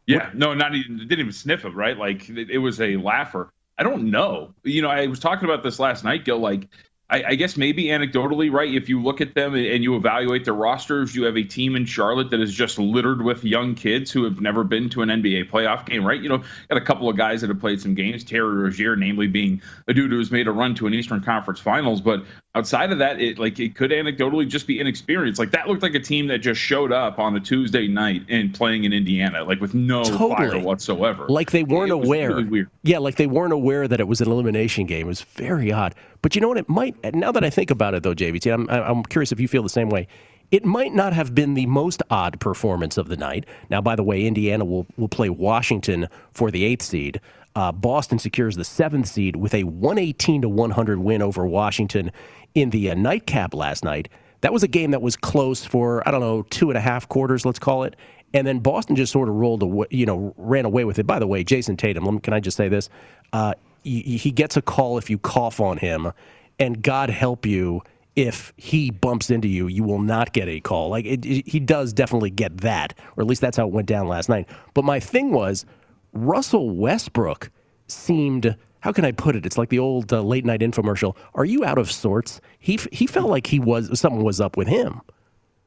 Yeah, no, not even didn't even sniff it. Right, like it, it was a laugher. I don't know. You know, I was talking about this last night, Gill. Like I, I, guess maybe anecdotally, right? If you look at them and you evaluate their rosters, you have a team in Charlotte that is just littered with young kids who have never been to an NBA playoff game, right? You know, got a couple of guys that have played some games. Terry Rozier, namely, being a dude who's made a run to an Eastern Conference Finals, but outside of that, it like it could anecdotally just be inexperience. Like that looked like a team that just showed up on a Tuesday night and playing in Indiana, like with no totally. fire whatsoever. Like they weren't aware. Really yeah, like they weren't aware that it was an elimination game. It was very odd. But you know what? It might. Now that I think about it, though, JVT, I'm I'm curious if you feel the same way. It might not have been the most odd performance of the night. Now, by the way, Indiana will will play Washington for the eighth seed. Uh, Boston secures the seventh seed with a 118 to 100 win over Washington in the uh, nightcap last night. That was a game that was close for I don't know two and a half quarters, let's call it, and then Boston just sort of rolled away, you know, ran away with it. By the way, Jayson Tatum, can I just say this? Uh, he, gets a call if you cough on him, and God help you if he bumps into you, you will not get a call. Like it, it, he does definitely get that, or at least that's how it went down last night. But my thing was Russell Westbrook seemed how can I put it? It's like the old uh, late night infomercial. Are you out of sorts? He he felt like he was something was up with him.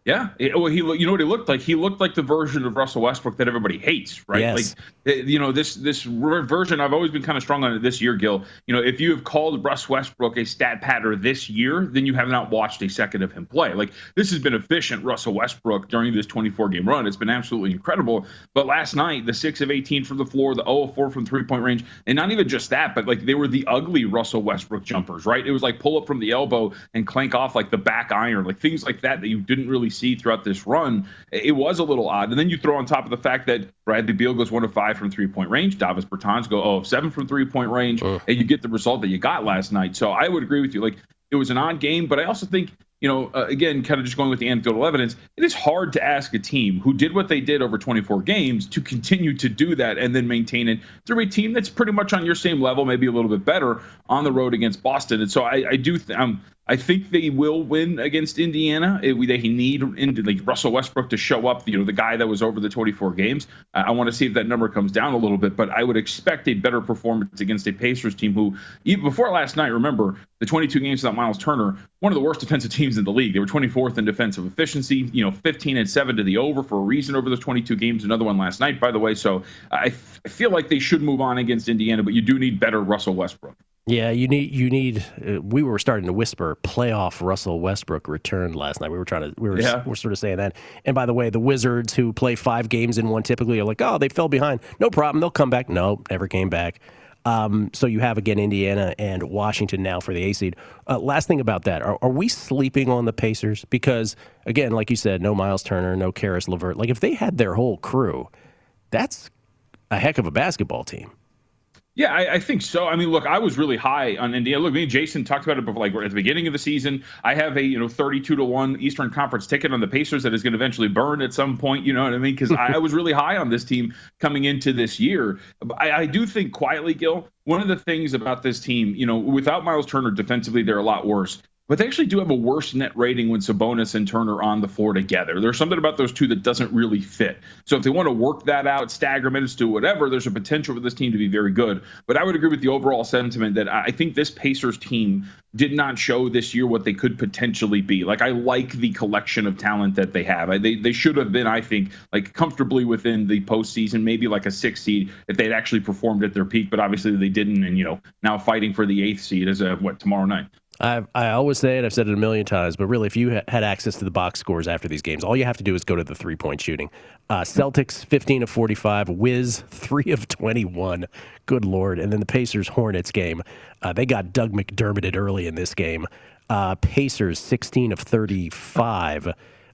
Yeah, it, well, he you know what he looked like. He looked like the version of Russell Westbrook that everybody hates, right? Yes. Like, you know, this this version. I've always been kind of strong on it this year, Gill. You know, if you have called Russ Westbrook a stat patter this year, then you have not watched a second of him play. Like this has been efficient Russell Westbrook during this 24 game run. It's been absolutely incredible. But last night, the six of 18 from the floor, the 0 of 4 from three point range, and not even just that, but like they were the ugly Russell Westbrook jumpers, right? It was like pull up from the elbow and clank off like the back iron, like things like that that you didn't really see throughout this run it was a little odd. And then you throw on top of the fact that Bradley Beal goes one of five from three point range, Davis Bertans go oh seven from three point range, and you get the result that you got last night. So I would agree with you. Like it was an odd game, but I also think you know, uh, again, kind of just going with the anecdotal evidence, it is hard to ask a team who did what they did over 24 games to continue to do that and then maintain it through a team that's pretty much on your same level, maybe a little bit better on the road against Boston. And so I, I do, th- um, I think they will win against Indiana. It, they need like Russell Westbrook to show up. You know, the guy that was over the 24 games. I, I want to see if that number comes down a little bit, but I would expect a better performance against a Pacers team who, even before last night, remember the 22 games without Miles Turner, one of the worst defensive teams in the league. They were 24th in defensive efficiency. You know, 15 and seven to the over for a reason over those 22 games. Another one last night, by the way. So I, f- I feel like they should move on against Indiana, but you do need better Russell Westbrook. Yeah, you need you need. Uh, we were starting to whisper playoff Russell Westbrook returned last night. We were trying to we were yeah. we're sort of saying that. And by the way, the Wizards who play five games in one typically are like, oh, they fell behind. No problem, they'll come back. No, never came back. Um, so you have again Indiana and Washington now for the A seed. Uh, last thing about that, are, are, we sleeping on the Pacers? Because again, like you said, no Miles Turner, no Caris LeVert. Like if they had their whole crew, that's a heck of a basketball team. Yeah, I, I, think so. I mean, look, I was really high on Indiana. Look, me and Jason talked about it before, like at the beginning of the season. I have a you know 32 to one Eastern Conference ticket on the Pacers that is going to eventually burn at some point. You know what I mean? Because I, I, was really high on this team coming into this year. I, I do think quietly, Gill. One of the things about this team, you know, without Miles Turner defensively, they're a lot worse but they actually do have a worse net rating when Sabonis and Turner on the floor together. There's something about those two that doesn't really fit. So if they want to work that out, stagger minutes, do whatever, there's a potential for this team to be very good. But I would agree with the overall sentiment that I think this Pacers team did not show this year what they could potentially be. Like I like the collection of talent that they have. I, they they should have been, I think, like comfortably within the postseason, maybe like a six seed if they'd actually performed at their peak. But obviously they didn't, and you know now fighting for the eighth seed as a uh, what tomorrow night. I I always say it. I've said it a million times, but really, if you ha- had access to the box scores after these games, all you have to do is go to the three point shooting. Uh, Celtics fifteen of forty five, Wiz three of twenty one. Good lord! And then the Pacers Hornets game, uh, they got Doug McDermotted early in this game. Uh, Pacers sixteen of thirty five.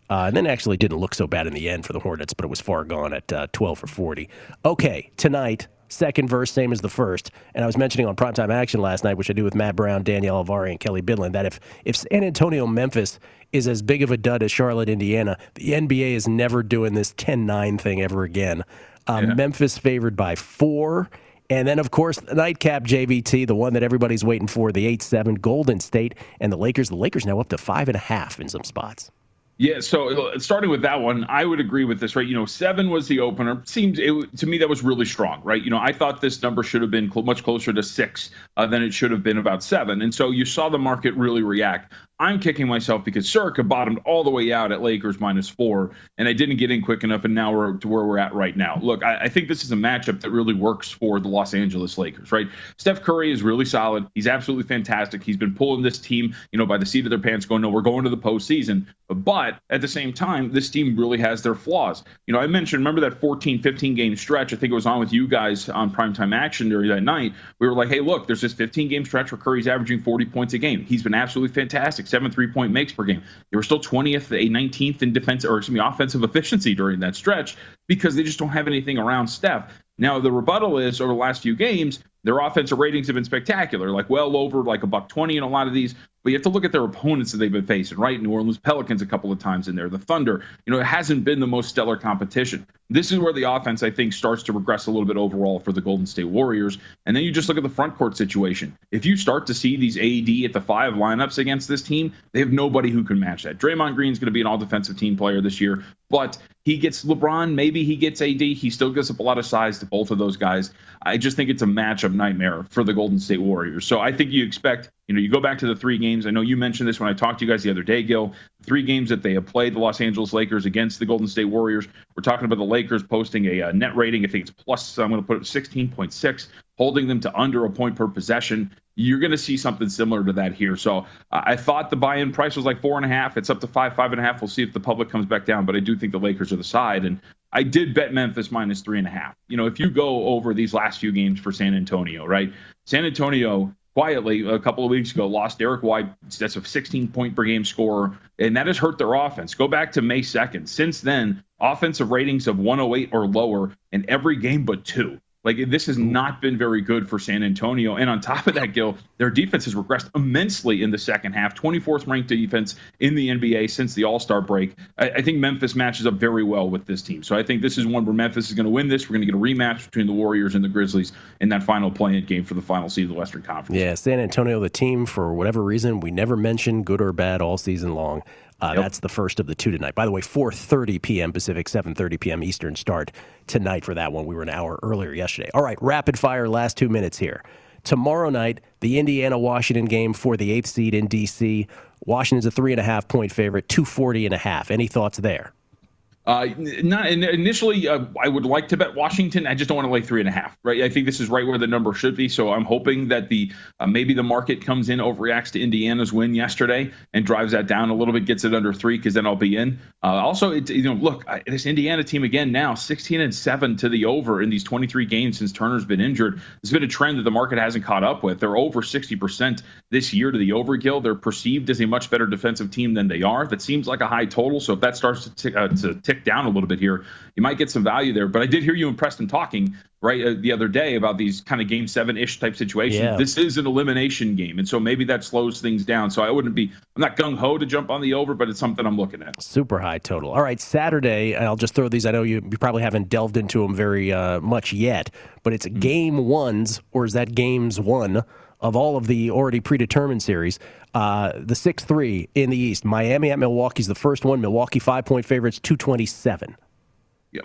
Uh, and then actually didn't look so bad in the end for the Hornets, but it was far gone at uh, 12 for 40. Okay, tonight, second verse, same as the first. And I was mentioning on Primetime Action last night, which I do with Matt Brown, Danielle Alvari, and Kelly Bidlin, that if, if San Antonio Memphis is as big of a dud as Charlotte, Indiana, the NBA is never doing this 10 9 thing ever again. Um, yeah. Memphis favored by four. And then, of course, the nightcap JVT, the one that everybody's waiting for, the 8 7 Golden State and the Lakers. The Lakers now up to five and a half in some spots. Yeah, so starting with that one, I would agree with this, right? You know, seven was the opener. Seems it, to me that was really strong, right? You know, I thought this number should have been cl- much closer to six uh, than it should have been about seven, and so you saw the market really react. I'm kicking myself because Circa bottomed all the way out at Lakers minus four, and I didn't get in quick enough, and now we're to where we're at right now. Look, I, I, think this is a matchup that really works for the Los Angeles Lakers, right? Steph Curry is really solid. He's absolutely fantastic. He's been pulling this team, you know, by the seat of their pants, going, no, we're going to the postseason. But at the same time, this team really has their flaws. You know, I mentioned, remember that 14, 15 game stretch? I think it was on with you guys on primetime action during that night. We were like, hey, look, there's this 15 game stretch where Curry's averaging 40 points a game. He's been absolutely fantastic seven three point makes per game. They were still 20th, a 19th in defense or excuse me, offensive efficiency during that stretch because they just don't have anything around Steph. Now the rebuttal is over the last few games, their offensive ratings have been spectacular, like well over like a buck 20 in a lot of these. But you have to look at their opponents that they've been facing, right? New Orleans Pelicans a couple of times in there, the Thunder. You know, it hasn't been the most stellar competition. This is where the offense, I think, starts to regress a little bit overall for the Golden State Warriors. And then you just look at the front court situation. If you start to see these AD at the five lineups against this team, they have nobody who can match that. Draymond Green's going to be an all defensive team player this year, but he gets LeBron, maybe he gets AD. He still gives up a lot of size to both of those guys. I just think it's a matchup nightmare for the Golden State Warriors. So I think you expect, you know, you go back to the three games. I know you mentioned this when I talked to you guys the other day, Gill. Three games that they have played the Los Angeles Lakers against the Golden State Warriors. We're talking about the Lakers posting a, uh, net rating. I think it's plus, I'm going to put it 16.6, holding them to under a point per possession. You're going to see something similar to that here. So I thought the buy-in price was like four and a half. It's up to five, five and a half. We'll see if the public comes back down. But I do think the Lakers are the side. And I did bet Memphis minus three and a half. You know, if you go over these last few games for San Antonio, right? San Antonio quietly a couple of weeks ago lost Derrick White. That's a 16 point per game scorer, and that has hurt their offense. Go back to May 2nd. Since then, offensive ratings of 108 or lower in every game but two. Like this has not been very good for San Antonio. And on top of that, Gill, their defense has regressed immensely in the second half. 24th ranked defense in the NBA since the All Star break. I, I, think Memphis matches up very well with this team. So I think this is one where Memphis is going to win this. We're going to get a rematch between the Warriors and the Grizzlies in that final play-in game for the final seed of the Western Conference. Yeah, San Antonio, the team for whatever reason we never mentioned, good or bad, all season long. Uh, yep. That's the first of the two tonight. By the way, 4:30 p.m. Pacific, 7:30 p.m. Eastern start tonight for that one. We were an hour earlier yesterday. All right, rapid fire. Last two minutes here. Tomorrow night, the Indiana Washington game for the eighth seed in D.C. Washington's a three and a half point favorite, 240 and a half. Any thoughts there? Uh, not initially, uh, I would like to bet Washington. I just don't want to lay three and a half. Right? I think this is right where the number should be. So I'm hoping that the uh, maybe the market comes in, overreacts to Indiana's win yesterday, and drives that down a little bit, gets it under three, because then I'll be in. Uh, also, you know, look, this Indiana team again now 16 and seven to the over in these 23 games since Turner's been injured. There's been a trend that the market hasn't caught up with. They're over 60 percent this year to the over. Gill. They're perceived as a much better defensive team than they are. That seems like a high total. So if that starts to, t- uh, to tick down a little bit here, you might get some value there. But I did hear you and Preston talking right uh, the other day about these kind of game seven ish type situations. Yeah. This is an elimination game, and so maybe that slows things down. So I wouldn't be. I'm not gung ho to jump on the over, but it's something I'm looking at. Super high total. All right, Saturday, I'll just throw these. I know you, you probably haven't delved into them very uh, much yet, but it's game ones, or is that games one of all of the already predetermined series? Uh, the 6 3 in the East. Miami at Milwaukee's the first one. Milwaukee five point favorites, 227.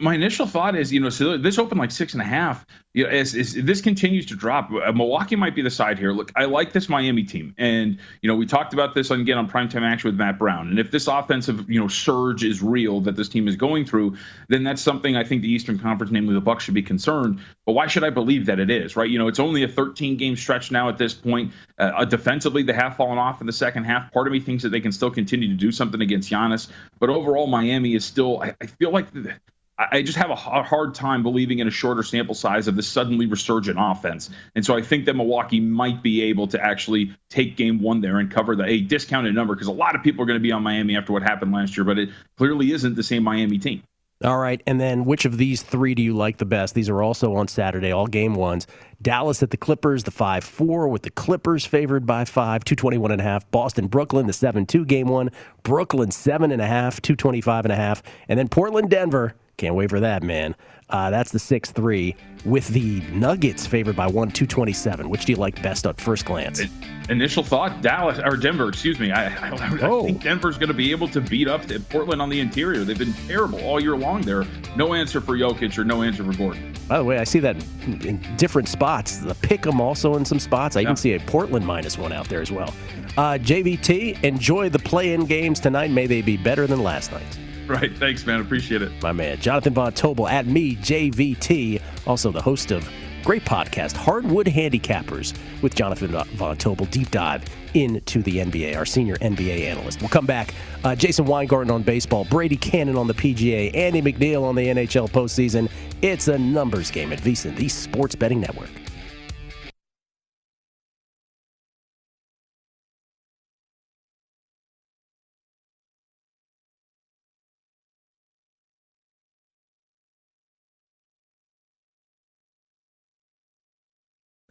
My initial thought is, you know, so this opened like six and a half. You know, as, as this continues to drop, uh, Milwaukee might be the side here. Look, I like this Miami team, and you know, we talked about this again on primetime action with Matt Brown. And if this offensive, you know, surge is real that this team is going through, then that's something I think the Eastern Conference, namely the Bucks, should be concerned. But why should I believe that it is? Right? You know, it's only a 13 game stretch now at this point. Uh, defensively, they have fallen off in the second half. Part of me thinks that they can still continue to do something against Giannis, but overall, Miami is still. I, I feel like. The, I just have a hard time believing in a shorter sample size of this suddenly resurgent offense. And so I think that Milwaukee might be able to actually take game one there and cover the a discounted number because a lot of people are going to be on Miami after what happened last year, but it clearly isn't the same Miami team. All right, and then which of these three do you like the best? These are also on Saturday, all game ones. Dallas at the Clippers, the 5 4, with the Clippers favored by 5, 221 and a half. Boston, Brooklyn, the 7 2 game one. Brooklyn, 7 and a half, 225 and a half. And then Portland, Denver. Can't wait for that, man. Uh, that's the 6 3 with the Nuggets favored by 1, 227. Which do you like best at first glance? Initial thought, Dallas or Denver, excuse me. I, I, I think Denver's going to be able to beat up Portland on the interior. They've been terrible all year long there. No answer for Jokic or no answer for Gordon. By the way, I see that in different spots. The pick 'em also in some spots. I even see a Portland minus one out there as well. Uh, JVT, enjoy the play-in games tonight. May they be better than last night's. Right. Thanks, man. Appreciate it. My man, Jonathan Von Tobel at me, JVT, also the host of great podcast, Hardwood Handicappers, with Jonathan Von Tobel. Deep dive into the NBA, our senior NBA analyst. We'll come back. Uh, Jason Weingarten on baseball, Brady Kannon on the PGA, Andy McNeil on the NHL postseason. It's a numbers game at VSiN, the sports betting network.